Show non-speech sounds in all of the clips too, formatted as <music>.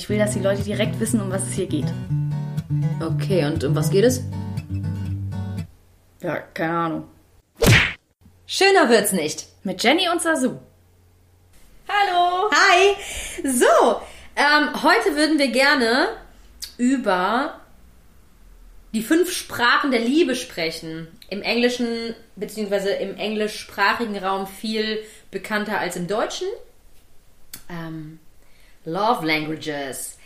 Ich will, dass die Leute direkt wissen, um was es hier geht. Okay, und um was geht es? Ja, keine Ahnung. Schöner wird's nicht. Mit Jenny und Sasu. Hallo. Hi. So, ähm, heute würden wir gerne über die fünf Sprachen der Liebe sprechen. Im Englischen, beziehungsweise im englischsprachigen Raum viel bekannter als im Deutschen. Ähm, Love Languages.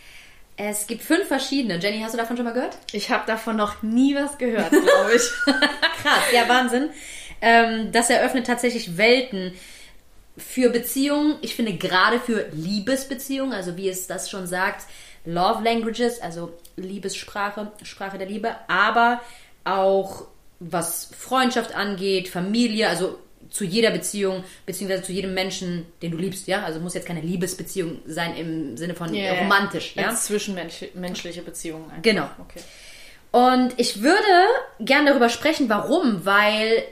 Es gibt fünf verschiedene. Jenny, hast du davon schon mal gehört? Ich habe davon noch nie was gehört, glaube ich. <laughs> Krass, ja, Wahnsinn. Ähm, das eröffnet tatsächlich Welten für Beziehungen. Ich finde gerade für Liebesbeziehungen, also wie es das schon sagt, Love Languages, also Liebessprache, Sprache der Liebe, aber auch was Freundschaft angeht, Familie, also zu jeder Beziehung, beziehungsweise zu jedem Menschen, den du liebst, ja. Also muss jetzt keine Liebesbeziehung sein im Sinne von Yeah. romantisch, ja. Zwischenmenschliche Beziehungen. einfach. Genau. Okay. Und ich würde gern darüber sprechen, warum, weil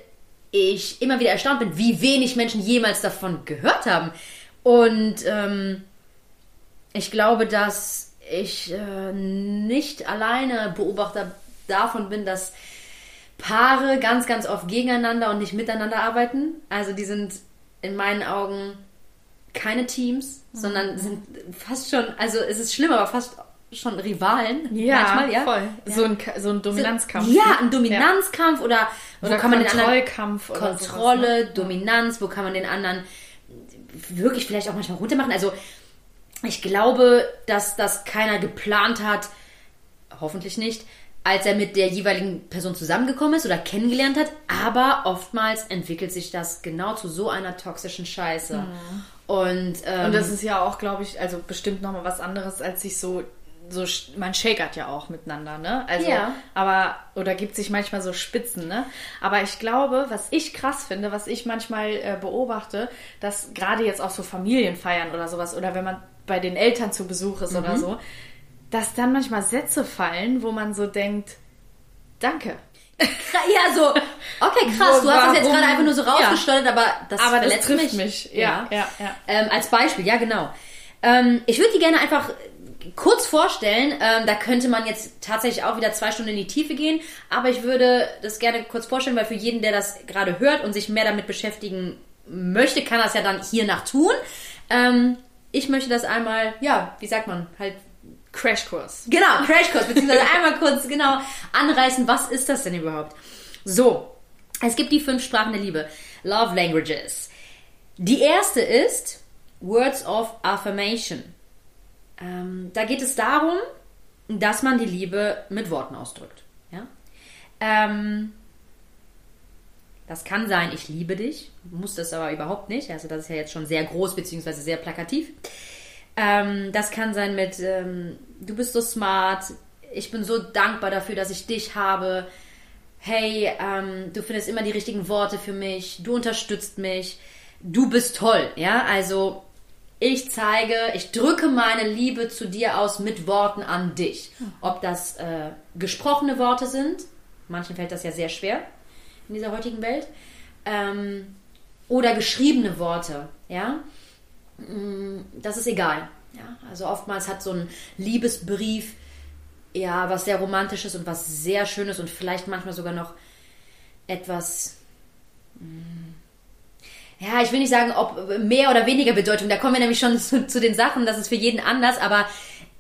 ich immer wieder erstaunt bin, wie wenig Menschen jemals davon gehört haben. Und ähm, ich glaube, dass ich äh, nicht alleine Beobachter davon bin, dass Paare ganz, ganz oft gegeneinander und nicht miteinander arbeiten. Also die sind in meinen Augen keine Teams, sondern sind fast schon, also es ist schlimm, aber fast schon Rivalen. Ja, manchmal, ja. voll. Ja. So, ein, so ein Dominanzkampf. Ja, ein Dominanzkampf oder wo Oder kann man den anderen Kontrolle, sowas, ne? Dominanz, wo kann man den anderen wirklich vielleicht auch manchmal runtermachen. Also ich glaube, dass das keiner geplant hat, hoffentlich nicht, als er mit der jeweiligen Person zusammengekommen ist oder kennengelernt hat. Aber oftmals entwickelt sich das genau zu so einer toxischen Scheiße. Und, ähm, Mhm. Und das ist ja auch, glaube ich, also bestimmt nochmal was anderes, als sich so, so, man shakert ja auch miteinander, ne? Also, Ja. aber, oder gibt sich manchmal so Spitzen, ne? Aber ich glaube, was ich krass finde, was ich manchmal äh, beobachte, dass gerade jetzt auch so Familienfeiern oder sowas, oder wenn man bei den Eltern zu Besuch ist Mhm. oder so, dass dann manchmal Sätze fallen, wo man so denkt, danke. ja, so, okay, krass, Wo- du hast das jetzt gerade einfach nur so Ja. rausgesteuert, aber das Aber das trifft mich. mich. Ja, ja, ja. Ähm, als Beispiel, ja, genau. Ähm, ich würde die gerne einfach kurz vorstellen. Ähm, da könnte man jetzt tatsächlich auch wieder zwei Stunden in die Tiefe gehen, aber ich würde das gerne kurz vorstellen, weil für jeden, der das gerade hört und sich mehr damit beschäftigen möchte, kann das ja dann hiernach tun. Ähm, ich möchte das einmal, ja, wie sagt man, halt Crashkurs. Genau, Crashkurs, beziehungsweise einmal kurz genau anreißen, was ist das denn überhaupt? So, es gibt die fünf Sprachen der Liebe. Love Languages. Die erste ist Words of Affirmation. Ähm, da geht es darum, dass man die Liebe mit Worten ausdrückt. Ja? Ähm, das kann sein, ich liebe dich, muss das aber überhaupt nicht. Also das ist ja jetzt schon sehr groß beziehungsweise sehr plakativ. Ähm, das kann sein mit, ähm, du bist so smart, ich bin so dankbar dafür, dass ich dich habe. Hey, ähm, du findest immer die richtigen Worte für mich, du unterstützt mich, du bist toll. Ja, also ich zeige, ich drücke meine Liebe zu dir aus mit Worten an dich. Ob das äh, gesprochene Worte sind, manchen fällt das ja sehr schwer in dieser heutigen Welt, ähm, oder geschriebene Worte, ja das ist egal. Ja? Also oftmals hat so ein Liebesbrief ja was sehr Romantisches und was sehr Schönes und vielleicht manchmal sogar noch etwas. mm, Ja, ich will nicht sagen, ob mehr oder weniger Bedeutung. Da kommen wir nämlich schon <laughs> zu, zu den Sachen, das ist für jeden anders, aber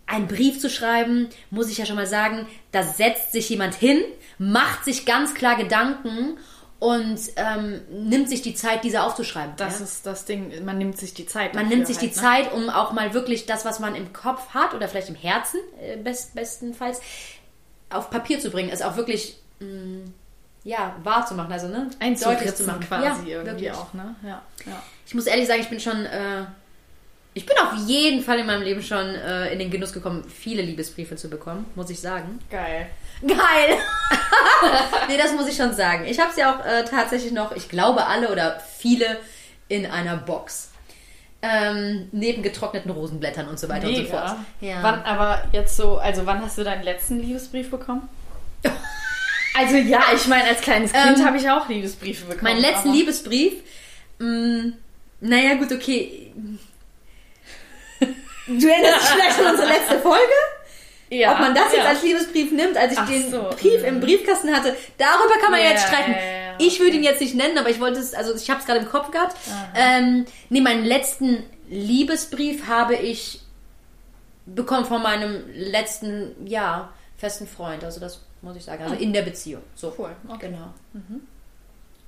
einen Brief zu schreiben, muss ich ja schon mal sagen, da setzt sich jemand hin, macht sich ganz klar Gedanken und ähm, nimmt sich die Zeit, diese aufzuschreiben. Das ja? ist das Ding, man nimmt sich die Zeit. Man nimmt sich die halt, ne? Zeit, um auch mal wirklich das, was man im Kopf hat oder vielleicht im Herzen äh, best, bestenfalls auf Papier zu bringen, es auch wirklich mh, ja wahr zu machen, also ne deutlich zu machen. quasi ja, irgendwie wirklich. auch, ne? Ja, ja. Ich muss ehrlich sagen, ich bin schon äh, ich bin auf jeden Fall in meinem Leben schon äh, in den Genuss gekommen, viele Liebesbriefe zu bekommen, muss ich sagen. Geil. Geil! <laughs> nee, das muss ich schon sagen. Ich habe sie auch äh, tatsächlich noch, ich glaube alle oder viele in einer Box. Ähm, neben getrockneten Rosenblättern und so weiter und so fort. Mega. Wann, aber jetzt so, also wann hast du deinen letzten Liebesbrief bekommen? <laughs> Also ja, ich meine, als kleines Kind Ähm, habe ich auch Liebesbriefe bekommen. Meinen letzten Liebesbrief, mh, naja gut, okay. Du erinnerst dich vielleicht an unsere letzte Folge? Ja, Ob man das ja. jetzt als Liebesbrief nimmt, als ich Ach den so. Brief im Briefkasten hatte, darüber kann man Ja, jetzt streiten. ja, ja. Ich würde ihn jetzt nicht nennen, aber ich wollte es, also ich habe es gerade im Kopf gehabt. Ähm, nee, meinen letzten Liebesbrief habe ich bekommen von meinem letzten, ja, festen Freund. Also das muss ich sagen, also in der Beziehung. So. Cool, okay. Genau.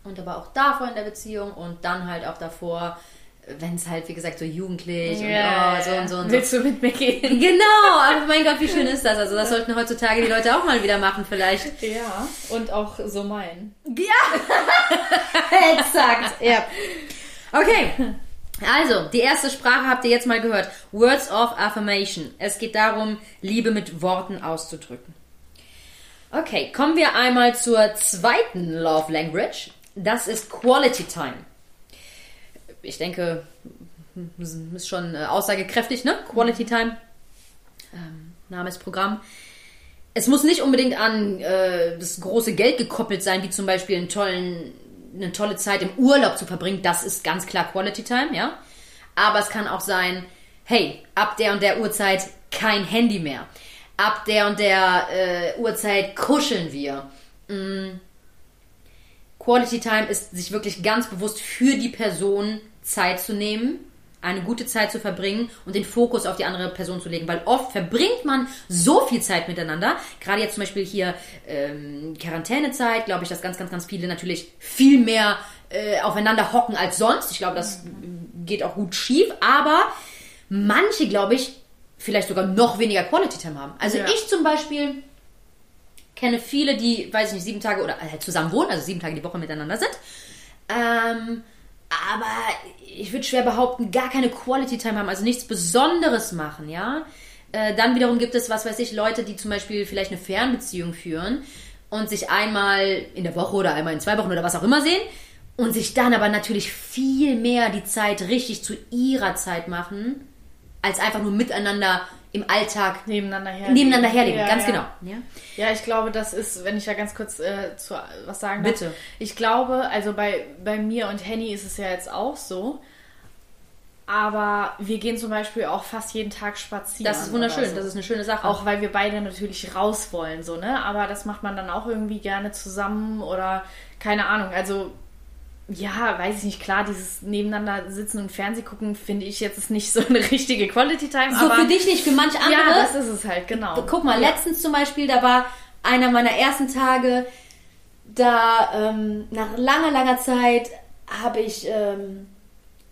Und aber auch davor in der Beziehung und dann halt auch davor, wenn es halt, wie gesagt, so jugendlich und oh, so und so und so. Willst du mit mir gehen? <laughs> Genau, aber mein Gott, wie schön ist das? Also das sollten heutzutage die Leute auch mal wieder machen vielleicht. Ja, und auch so meinen. Ja, <laughs> exakt. Ja. Okay. Also, die erste Sprache habt ihr jetzt mal gehört. Words of Affirmation. Es geht darum, Liebe mit Worten auszudrücken. Okay, kommen wir einmal zur zweiten Love Language. Das ist Quality Time. Ich denke, ist schon äh, aussagekräftig, ne? Quality Time. Ähm, Name ist Programm. Es muss nicht unbedingt an äh, das große Geld gekoppelt sein, wie zum Beispiel einen tollen, eine tolle Zeit im Urlaub zu verbringen. Das ist ganz klar Quality Time, ja. Aber es kann auch sein, hey, ab der und der Uhrzeit kein Handy mehr. Ab der und der äh, Uhrzeit kuscheln wir. Mm. Quality Time ist sich wirklich ganz bewusst für die Person Zeit zu nehmen, eine gute Zeit zu verbringen und den Fokus auf die andere Person zu legen, weil oft verbringt man so viel Zeit miteinander. Gerade jetzt zum Beispiel hier ähm, Quarantänezeit, glaube ich, dass ganz, ganz, ganz viele natürlich viel mehr äh, aufeinander hocken als sonst. Ich glaube, das geht auch gut schief, aber manche, glaube ich, vielleicht sogar noch weniger Quality Time haben. Also Ja. ich zum Beispiel kenne viele, die, weiß ich nicht, sieben Tage oder halt zusammen wohnen, also sieben Tage die Woche miteinander sind. Ähm, aber ich würde schwer behaupten, gar keine Quality Time haben, also nichts Besonderes machen, ja. Äh, dann wiederum gibt es, was weiß ich, Leute, die zum Beispiel vielleicht eine Fernbeziehung führen und sich einmal in der Woche oder einmal in zwei Wochen oder was auch immer sehen und sich dann aber natürlich viel mehr die Zeit richtig zu ihrer Zeit machen, als einfach nur miteinander im Alltag Nebeneinander herleben. nebeneinander herleben. Ja, Ganz ja. genau. Ja? Ja, ich glaube, das ist, wenn ich ja ganz kurz äh, zu, was sagen darf. Bitte. Ich glaube, also bei, bei mir und Henny ist es ja jetzt auch so. Aber wir gehen zum Beispiel auch fast jeden Tag spazieren. Das ist wunderschön, so. das ist eine schöne Sache. Auch weil wir beide natürlich raus wollen, so, ne? Aber das macht man dann auch irgendwie gerne zusammen oder keine Ahnung. Also, ja, weiß ich nicht, klar, dieses nebeneinander sitzen und Fernseh gucken, finde ich jetzt ist nicht so eine richtige Quality Time. so aber für dich nicht, für manche andere. Ja, das ist es halt, genau. Guck mal, ja. letztens zum Beispiel, da war einer meiner ersten Tage, da ähm, nach langer, langer Zeit habe ich ähm,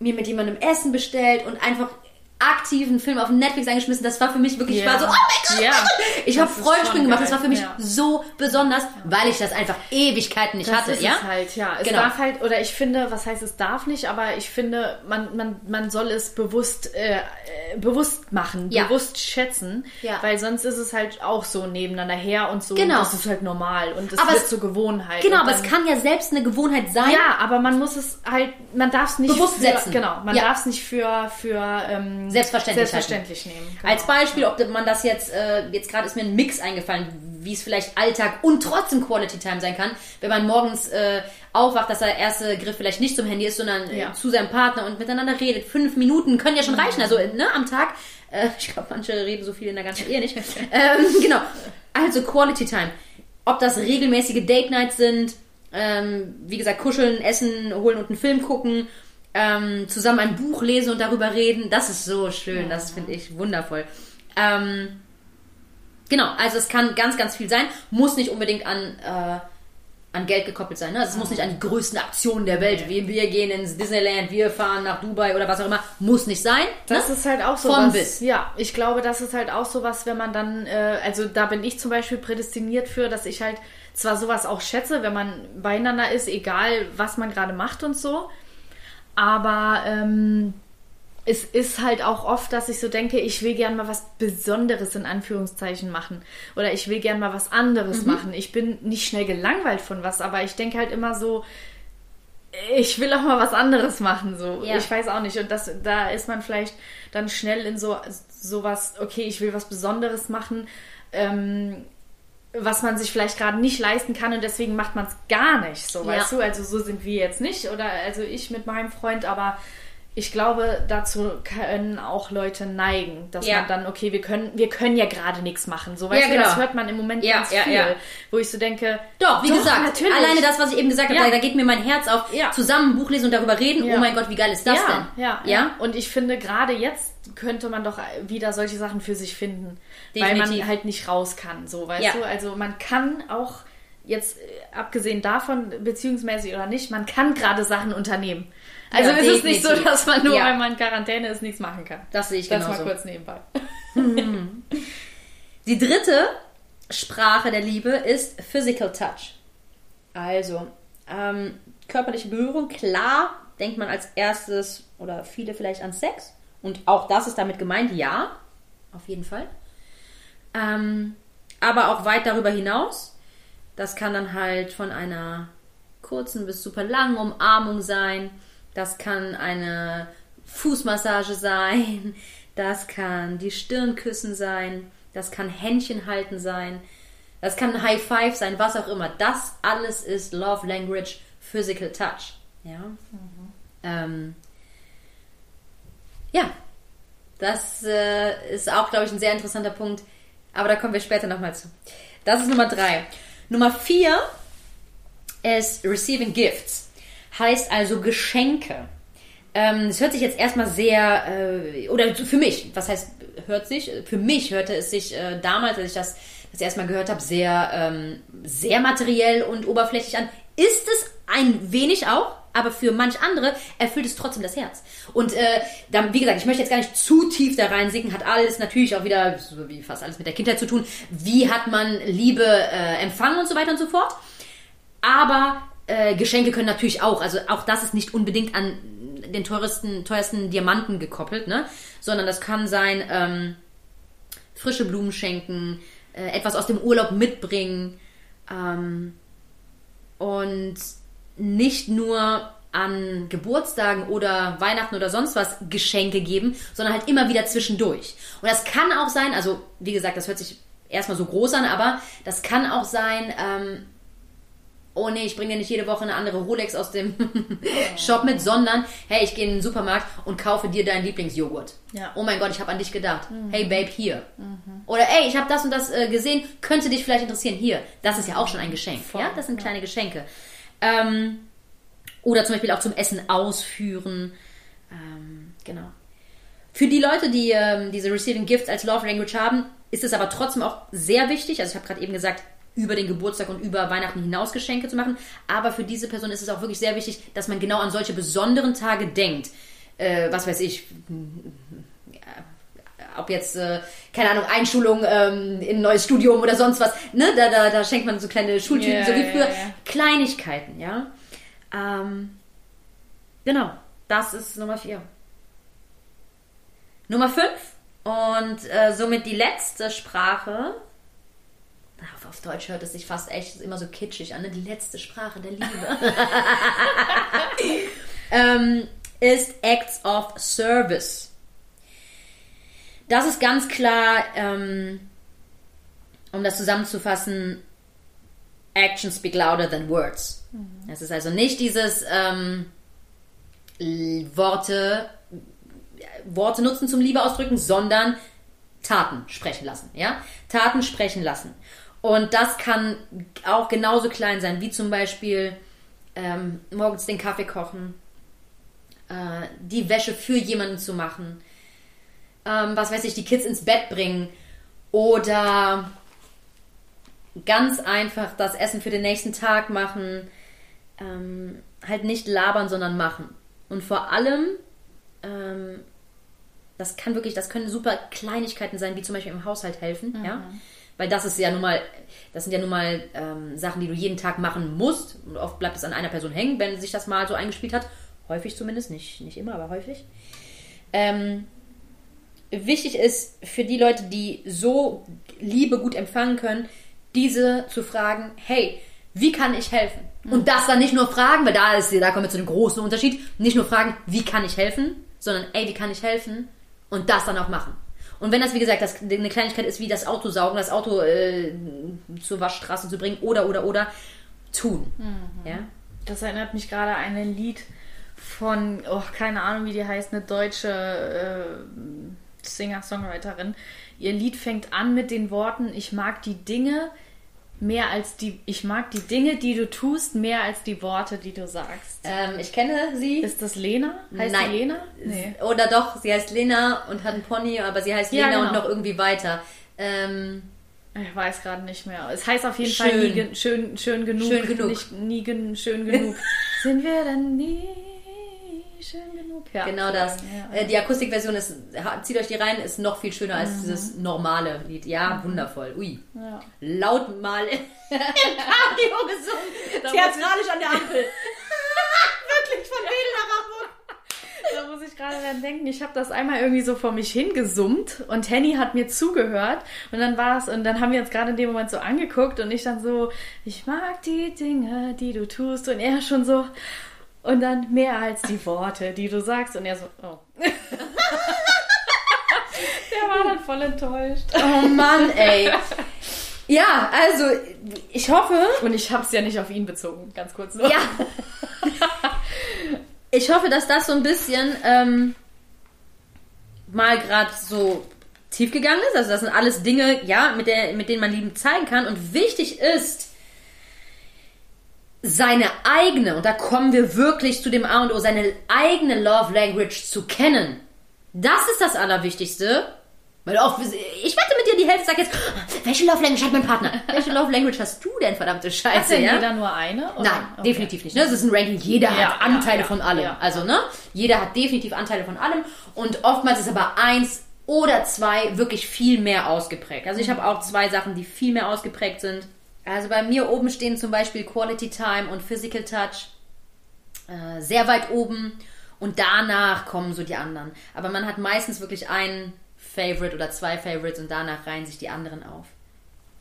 mir mit jemandem Essen bestellt und einfach aktiven Film auf Netflix eingeschmissen. Das war für mich wirklich, ich Ja. war so, oh mein Gott! Ja. Ich habe schon gemacht. Das war für mich Ja. so besonders, weil ich das einfach Ewigkeiten nicht Das hatte. ist ja? es halt, ja. Es Genau. darf halt, oder ich finde, was heißt es darf nicht, aber ich finde, man, man, man soll es bewusst, äh, bewusst machen, Ja. bewusst schätzen, Ja. weil sonst ist es halt auch so nebeneinander her und so. Genau. Das ist halt normal und es Aber wird es- zur Gewohnheit. Genau, aber es kann ja selbst eine Gewohnheit sein. Ja, aber man muss es halt, man darf es nicht Bewusst für, setzen. Genau, man darf es nicht für, für ähm, Selbstverständlich selbstverständlich nehmen. Genau. Als Beispiel, ob man das jetzt, äh, jetzt gerade ist mir ein Mix eingefallen, wie es vielleicht Alltag und trotzdem Quality Time sein kann, wenn man morgens äh, aufwacht, dass der erste Griff vielleicht nicht zum Handy ist, sondern äh, Ja. zu seinem Partner und miteinander redet. Fünf Minuten können ja schon reichen, also ne, am Tag. Äh, <laughs> ich glaube, manche reden so viel in der ganzen Ehe nicht. <laughs> ähm, genau. Also Quality Time. Ob das regelmäßige Date Nights sind, ähm, wie gesagt, kuscheln, essen, holen und einen Film gucken, ähm, zusammen ein Buch lesen und darüber reden, das ist so schön, das finde ich wundervoll. Ähm, genau, also es kann ganz, ganz viel sein, muss nicht unbedingt an, äh, an Geld gekoppelt sein. Ne? Also es muss nicht an die größten Aktionen der Welt, wie wir gehen ins Disneyland, wir fahren nach Dubai oder was auch immer, muss nicht sein. Das ne? ist halt auch so Von was. bis. Ja, ich glaube, das ist halt auch so was, wenn man dann, äh, also da bin ich zum Beispiel prädestiniert für, dass ich halt zwar sowas auch schätze, wenn man beieinander ist, egal was man gerade macht und so, aber ähm, es ist halt auch oft, dass ich so denke, ich will gern mal was Besonderes in Anführungszeichen machen oder ich will gern mal was anderes Mhm. machen. Ich bin nicht schnell gelangweilt von was, aber ich denke halt immer so, ich will auch mal was anderes machen, so. Ja. Ich weiß auch nicht. Und das, da ist man vielleicht dann schnell in so sowas, okay, ich will was Besonderes machen, ähm, was man sich vielleicht gerade nicht leisten kann und deswegen macht man es gar nicht, so, Ja. weißt du? Also so sind wir jetzt nicht oder also ich mit meinem Freund, aber ich glaube, dazu können auch Leute neigen, dass Ja. man dann, okay, wir können, wir können ja gerade nichts machen. So, weißt Ja, du, genau. das hört man im Moment Ja, ganz ja, viel. ja. Wo ich so denke, Doch, wie gesagt, natürlich. alleine das, was ich eben gesagt habe, Ja. da, da geht mir mein Herz auf. Ja. Zusammen ein Buch lesen und darüber reden. Ja. Oh mein Gott, wie geil ist das ja, denn? Ja, ja. Und ich finde, gerade jetzt könnte man doch wieder solche Sachen für sich finden, weil Definitiv. man halt nicht raus kann, so, weißt Ja. du? Also man kann auch jetzt, äh, abgesehen davon, beziehungsmäßig oder nicht, man kann gerade Sachen unternehmen. Also Ja, es ist nicht so, definitiv. dass man nur, Ja. weil man in Quarantäne ist, nichts machen kann. Das sehe ich Das genauso. mal kurz nebenbei. <laughs> Die dritte Sprache der Liebe ist Physical Touch. Also, ähm, körperliche Berührung, klar, denkt man als erstes oder viele vielleicht an Sex. Und auch das ist damit gemeint, ja, auf jeden Fall. Ähm, aber auch weit darüber hinaus. Das kann dann halt von einer kurzen bis super langen Umarmung sein. Das kann eine Fußmassage sein. Das kann die Stirnküssen sein. Das kann Händchen halten sein. Das kann ein High Five sein, was auch immer. Das alles ist Love Language Physical Touch. Ja. Ähm, ja. Das äh, ist auch, glaube ich, ein sehr interessanter Punkt. Aber da kommen wir später nochmal zu. Das ist Nummer drei. Nummer vier ist Receiving Gifts. Heißt also Geschenke. Ähm, Es hört sich jetzt erstmal sehr, äh, oder für mich, was heißt, hört sich? Für mich hörte es sich äh, damals, als ich das das erste Mal gehört habe, sehr, ähm, sehr materiell und oberflächlich an. Ist es ein wenig auch, aber für manch andere erfüllt es trotzdem das Herz. Und äh, dann, wie gesagt, ich möchte jetzt gar nicht zu tief da reinsinken, hat alles natürlich auch wieder, so wie fast alles mit der Kindheit zu tun. Wie hat man Liebe äh, empfangen und so weiter und so fort. Aber äh, Geschenke können natürlich auch, also auch das ist nicht unbedingt an den teuersten, teuersten Diamanten gekoppelt, ne? Sondern das kann sein, ähm, frische Blumen schenken, äh, etwas aus dem Urlaub mitbringen ähm, und nicht nur an Geburtstagen oder Weihnachten oder sonst was Geschenke geben, sondern halt immer wieder zwischendurch. Und das kann auch sein, also wie gesagt, das hört sich erstmal so groß an, aber das kann auch sein, ähm, oh nee, ich bringe dir nicht jede Woche eine andere Rolex aus dem <laughs> Shop mit, sondern hey, ich gehe in den Supermarkt und kaufe dir deinen Lieblingsjoghurt. Ja. Oh mein Gott, ich habe an dich gedacht. Hey Babe, hier. Oder ey, ich habe das und das äh, gesehen, könnte dich vielleicht interessieren. Hier, das ist ja auch schon ein Geschenk. Voll, ja, das sind kleine Geschenke. Ähm, oder zum Beispiel auch zum Essen ausführen. Ähm, genau. Für die Leute, die ähm, diese Receiving Gifts als Love Language haben, ist es aber trotzdem auch sehr wichtig. Also ich habe gerade eben gesagt, über den Geburtstag und über Weihnachten hinaus Geschenke zu machen. Aber für diese Person ist es auch wirklich sehr wichtig, dass man genau an solche besonderen Tage denkt. Äh, was weiß ich, ob jetzt, äh, keine Ahnung, Einschulung ähm, in ein neues Studium oder sonst was, ne? Da, da, da schenkt man so kleine Schultüten, Ja, so wie ja, früher. ja. Kleinigkeiten, ja. Ähm, genau, das ist Nummer vier. Nummer fünf und äh, somit die letzte Sprache. Auf, Deutsch hört es sich fast echt immer so kitschig an, ne? Die letzte Sprache der Liebe. <laughs> ähm, ist Acts of Service. Das ist ganz klar, ähm, um das zusammenzufassen, Actions speak louder than words. Es ist also nicht dieses ähm, Worte, Worte nutzen zum Liebe ausdrücken, sondern Taten sprechen lassen. Ja? Taten sprechen lassen. Und das kann auch genauso klein sein, wie zum Beispiel ähm, morgens den Kaffee kochen, äh, die Wäsche für jemanden zu machen, ähm, was weiß ich, die Kids ins Bett bringen oder ganz einfach das Essen für den nächsten Tag machen. Ähm, halt nicht labern, sondern machen. Und vor allem, ähm, das kann wirklich, das können super Kleinigkeiten sein, wie zum Beispiel im Haushalt helfen, ja. Weil das ist ja nun mal, das sind ja nun mal ähm, Sachen, die du jeden Tag machen musst. Und oft bleibt es an einer Person hängen, wenn sich das mal so eingespielt hat. Häufig zumindest, nicht, nicht immer, aber häufig. Ähm, wichtig ist für die Leute, die so Liebe gut empfangen können, diese zu fragen, hey, wie kann ich helfen? Und das dann nicht nur fragen, weil da ist, da kommen wir zu dem großen Unterschied, nicht nur fragen, wie kann ich helfen, sondern ey, wie kann ich helfen? Und das dann auch machen. Und wenn das, wie gesagt, das eine Kleinigkeit ist, wie das Auto saugen, das Auto äh, zur Waschstraße zu bringen oder, oder, oder, tun. Ja? Das erinnert mich gerade an ein Lied von, oh, keine Ahnung, wie die heißt, eine deutsche äh, Singer-Songwriterin. Ihr Lied fängt an mit den Worten, ich mag die Dinge mehr als die, ich mag die Dinge, die du tust, mehr als die Worte, die du sagst. Ähm, ich kenne sie. Ist das Lena? Heißt Nein. sie Lena? Nee. Oder doch, sie heißt Lena und hat einen Pony, aber sie heißt Ja, Lena und genau. noch irgendwie weiter. Ähm, Ich weiß gerade nicht mehr. Es heißt auf jeden Schön. Fall nie, schön, schön genug. Schön genug. Nicht nie gen, schön genug. <laughs> Sind wir denn nie schön genug? Ja. genau das. Ja, Äh, die Akustikversion ist, zieht euch die rein, ist noch viel schöner als dieses normale Lied. Ja, wundervoll. Ui. ja. Laut mal <laughs> im Radio gesungen. Theatralisch an der Ampel. <laughs> Wirklich von Wedel nach Hamburg. Da muss ich gerade dran denken, ich habe das einmal irgendwie so vor mich hingesummt und Henny hat mir zugehört und dann war es, und dann haben wir uns gerade in dem Moment so angeguckt und ich dann so, ich mag die Dinge, die du tust und er schon so, und dann mehr als die Worte, die du sagst und er so, oh. <laughs> Der war dann voll enttäuscht. Oh Mann, ey. Ja, also ich hoffe, Und ich habe es ja nicht auf ihn bezogen, ganz kurz nur. ja. Ich hoffe, dass das so ein bisschen ähm, mal gerade so tief gegangen ist. Also das sind alles Dinge, ja, mit, der, mit denen man Lieben zeigen kann. Und wichtig ist, seine eigene, und da kommen wir wirklich zu dem A und O, seine eigene Love Language zu kennen. Das ist das Allerwichtigste. Weil oft, ich wette mit dir, die Hälfte sagt jetzt, welche Love Language hat mein Partner? Welche Love Language hast du denn, verdammte Hat Scheiße, denn ja? jeder nur eine? oder? Nein, Okay. definitiv nicht. Ne? Das ist ein Ranking. Jeder Ja, hat Anteile ja, von allem. Also, ne? Jeder hat definitiv Anteile von allem. Und oftmals ist aber eins oder zwei wirklich viel mehr ausgeprägt. Also ich habe auch zwei Sachen, die viel mehr ausgeprägt sind. Also bei mir oben stehen zum Beispiel Quality Time und Physical Touch. Äh, sehr weit oben. Und danach kommen so die anderen. Aber man hat meistens wirklich einen Favorite oder zwei Favorites und danach reihen sich die anderen auf.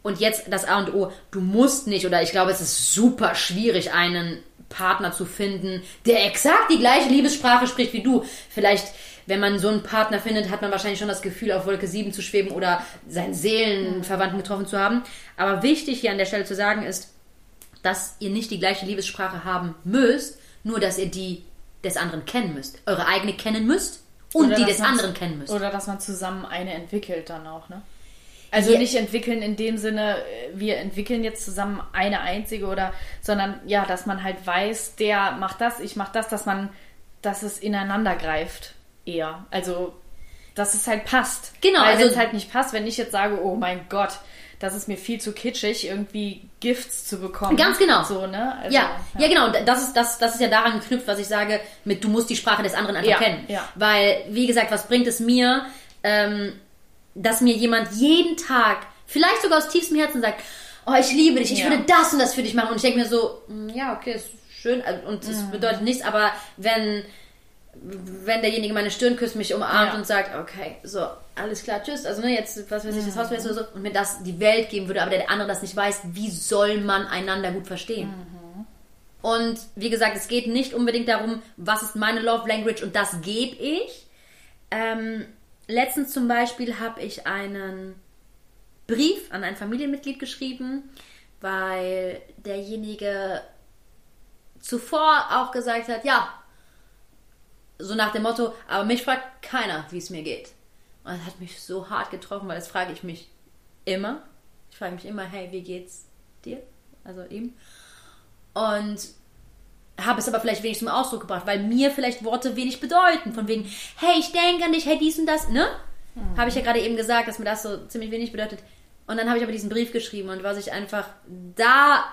Und jetzt das A und O, du musst nicht, oder ich glaube, es ist super schwierig, einen Partner zu finden, der exakt die gleiche Liebessprache spricht wie du. Vielleicht, wenn man so einen Partner findet, hat man wahrscheinlich schon das Gefühl, auf Wolke 7 zu schweben oder seinen Seelenverwandten getroffen zu haben. Aber wichtig hier an der Stelle zu sagen ist, dass ihr nicht die gleiche Liebessprache haben müsst, nur dass ihr die des anderen kennen müsst. Eure eigene kennen müsst und Oder die des anderen kennen müsst. Oder dass man zusammen eine entwickelt dann auch, ne? Also Ja. nicht entwickeln in dem Sinne, äh, wir entwickeln jetzt zusammen eine einzige oder, sondern ja, dass man halt weiß, der macht das, ich mach das, dass man, dass es ineinander greift eher. Also, dass es halt passt. Genau, Weil also- wenn es halt nicht passt, wenn ich jetzt sage, oh mein Gott, das ist mir viel zu kitschig, irgendwie Gifts zu bekommen. Ganz genau. So, ne? Also, ja, ja, genau. Und Das ist, das, das ist ja daran geknüpft, was ich sage, mit du musst die Sprache des anderen einfach Ja, kennen. ja. Weil, wie gesagt, was bringt es mir, ähm, dass mir jemand jeden Tag, vielleicht sogar aus tiefstem Herzen sagt, oh, ich liebe dich, ich Ja. würde das und das für dich machen. Und ich denke mir so, "Mm, ja, okay, ist schön also, und Mhm. es bedeutet nichts, aber wenn, wenn derjenige meine Stirn küsst, mich umarmt Ja. und sagt, okay, so, alles klar, tschüss, also ne, jetzt, was weiß ich, Mhm. das Haus verlässt oder so, und mir das die Welt geben würde, aber der andere das nicht weiß, wie soll man einander gut verstehen? Mhm. Und wie gesagt, es geht nicht unbedingt darum, was ist meine Love Language und das gebe ich. Ähm, letztens zum Beispiel habe ich einen Brief an ein Familienmitglied geschrieben, weil derjenige zuvor auch gesagt hat, ja, so nach dem Motto, aber mich fragt keiner, wie es mir geht. Und das hat mich so hart getroffen, weil das frage ich mich immer. Ich frage mich immer, hey, wie geht's dir? Also ihm. Und habe es aber vielleicht wenig zum Ausdruck gebracht, weil mir vielleicht Worte wenig bedeuten. Von wegen, hey, ich denke an dich, hey, dies und das, ne? Habe ich ja gerade eben gesagt, dass mir das so ziemlich wenig bedeutet. Und dann habe ich aber diesen Brief geschrieben und was ich einfach da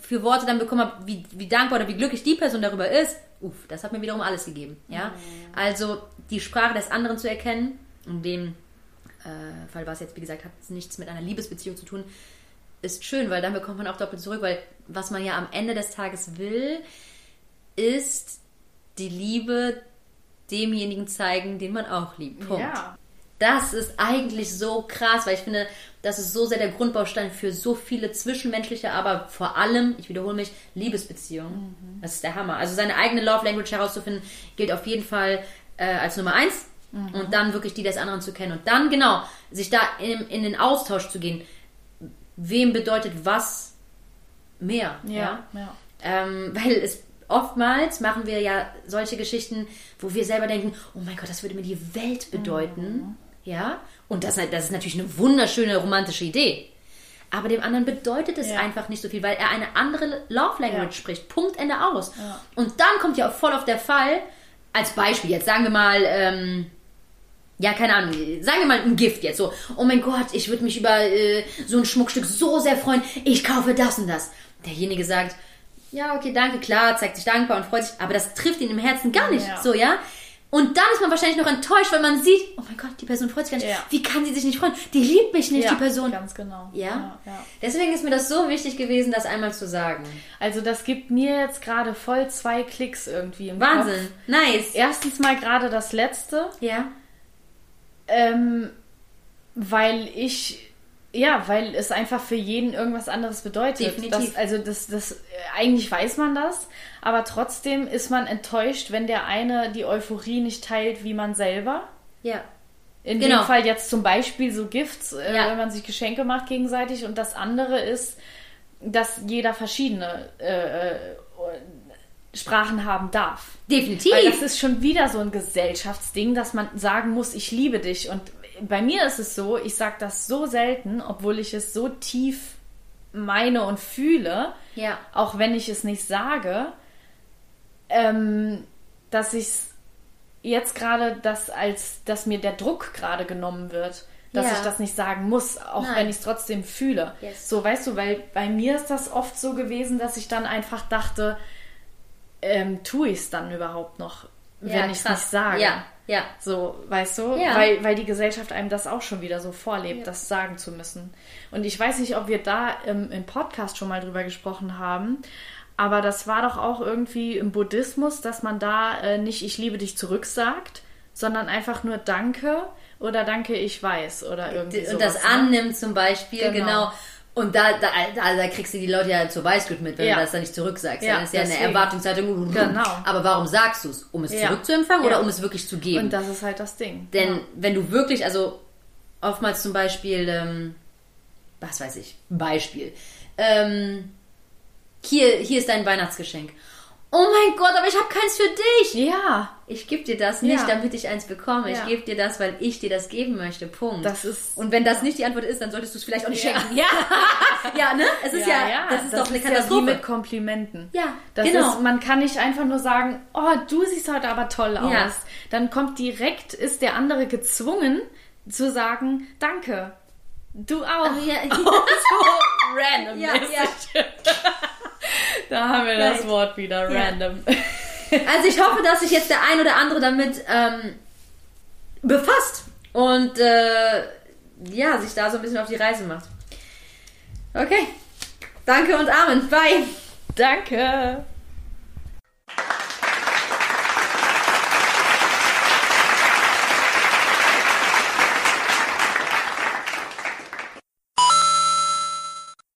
für Worte dann bekommen habe, wie, wie dankbar oder wie glücklich die Person darüber ist, uff, das hat mir wiederum alles gegeben. Ja? Also die Sprache des anderen zu erkennen, in dem äh, Fall war es jetzt, wie gesagt, hat nichts mit einer Liebesbeziehung zu tun, ist schön, weil dann bekommt man auch doppelt zurück, weil was man ja am Ende des Tages will, ist die Liebe demjenigen zeigen, den man auch liebt. Punkt. Ja. Das ist eigentlich so krass, weil ich finde, das ist so sehr der Grundbaustein für so viele zwischenmenschliche, aber vor allem, ich wiederhole mich, Liebesbeziehungen. Das ist der Hammer. Also seine eigene Love Language herauszufinden, gilt auf jeden Fall äh, als Nummer eins. Und dann wirklich die des anderen zu kennen. Und dann genau, sich da in, in den Austausch zu gehen. Wem bedeutet was mehr? Ja, ja. Ähm, weil es oftmals machen wir ja solche Geschichten, wo wir selber denken, oh mein Gott, das würde mir die Welt bedeuten. Mhm. Ja? Und das, das ist natürlich eine wunderschöne romantische Idee. Aber dem anderen bedeutet es Ja. einfach nicht so viel, weil er eine andere Love Language Ja. spricht. Punkt, Ende aus. Ja. Und dann kommt ja auch voll auf der Fall, als Beispiel, jetzt sagen wir mal, ähm, ja, keine Ahnung, sagen wir mal ein Gift jetzt so. Oh mein Gott, ich würde mich über äh, so ein Schmuckstück so sehr freuen, ich kaufe das und das. Derjenige sagt, ja, okay, danke, klar, zeigt sich dankbar und freut sich, aber das trifft ihn im Herzen gar nicht, so, ja? Und dann ist man wahrscheinlich noch enttäuscht, weil man sieht, oh mein Gott, die Person freut sich gar nicht. Ja. Wie kann sie sich nicht freuen? Die liebt mich nicht, ja, die Person. Ganz genau. Ja? ja. Deswegen ist mir das so wichtig gewesen, das einmal zu sagen. Also das gibt mir jetzt gerade voll zwei Klicks irgendwie im Wahnsinn. Kopf. Nice. Erstens mal gerade das letzte, Ja. ähm, weil ich ja, weil es einfach für jeden irgendwas anderes bedeutet. Definitiv. Das, also das, das, äh, eigentlich weiß man das, aber trotzdem ist man enttäuscht, wenn der eine die Euphorie nicht teilt wie man selber. Ja. In Genau. dem Fall jetzt zum Beispiel so Gifts, äh, Ja. wenn man sich Geschenke macht gegenseitig. Und das andere ist, dass jeder verschiedene äh, äh, Sprachen haben darf. Definitiv. Weil das ist schon wieder so ein Gesellschaftsding, dass man sagen muss, ich liebe dich. Und bei mir ist es so, ich sage das so selten, obwohl ich es so tief meine und fühle, Ja. auch wenn ich es nicht sage, ähm, dass ich jetzt gerade das als, dass mir der Druck gerade genommen wird, dass Ja. ich das nicht sagen muss, auch Nein. wenn ich es trotzdem fühle. Yes. So, weißt du, weil bei mir ist das oft so gewesen, dass ich dann einfach dachte, ähm, tue ich es dann überhaupt noch, Ja, wenn ich es nicht sage. Ja, ja. So, weißt du? Ja. Weil, weil die Gesellschaft einem das auch schon wieder so vorlebt, das sagen zu müssen. Und ich weiß nicht, ob wir da im, im Podcast schon mal drüber gesprochen haben, aber das war doch auch irgendwie im Buddhismus, dass man da äh, nicht ich liebe dich zurück sagt, sondern einfach nur Danke oder Danke, ich weiß oder irgendwie und sowas. das ne? annimmt zum Beispiel, genau. Genau. Und da, da, da, da kriegst du die Leute ja zur Weißglut mit, wenn Ja. du das dann nicht zurücksagst. Ja, dann ist ja eine deswegen. Erwartungshaltung. Genau. Aber warum sagst du es? Um es Ja. zurückzuempfangen Ja. oder um es wirklich zu geben? Und das ist halt das Ding. Denn wenn du wirklich, also oftmals zum Beispiel, ähm, was weiß ich, Beispiel. Ähm, hier, hier ist dein Weihnachtsgeschenk. Oh mein Gott, aber ich habe keins für dich. ja, Ich gebe dir das nicht, Ja. damit ich eins bekomme. Ich Ja. gebe dir das, weil ich dir das geben möchte. Punkt. Das ist- Und wenn das nicht die Antwort ist, dann solltest du es vielleicht auch nicht Ja. schenken. Ja, <laughs> ja, ne? Es ist ja, das ist doch eine ja Katastrophe. wie mit Komplimenten. Ja, das genau. ist, man kann nicht einfach nur sagen, oh, du siehst heute aber toll aus. Ja. Dann kommt direkt, ist der andere gezwungen zu sagen, danke. Du auch. ja, <laughs> so random. ja, ja. <laughs> Da haben wir das. Wort wieder, Ja. random. <laughs> Also ich hoffe, dass sich jetzt der ein oder andere damit ähm, befasst und äh, ja, sich da so ein bisschen auf die Reise macht. Okay. Danke und Amen. Bye. Danke.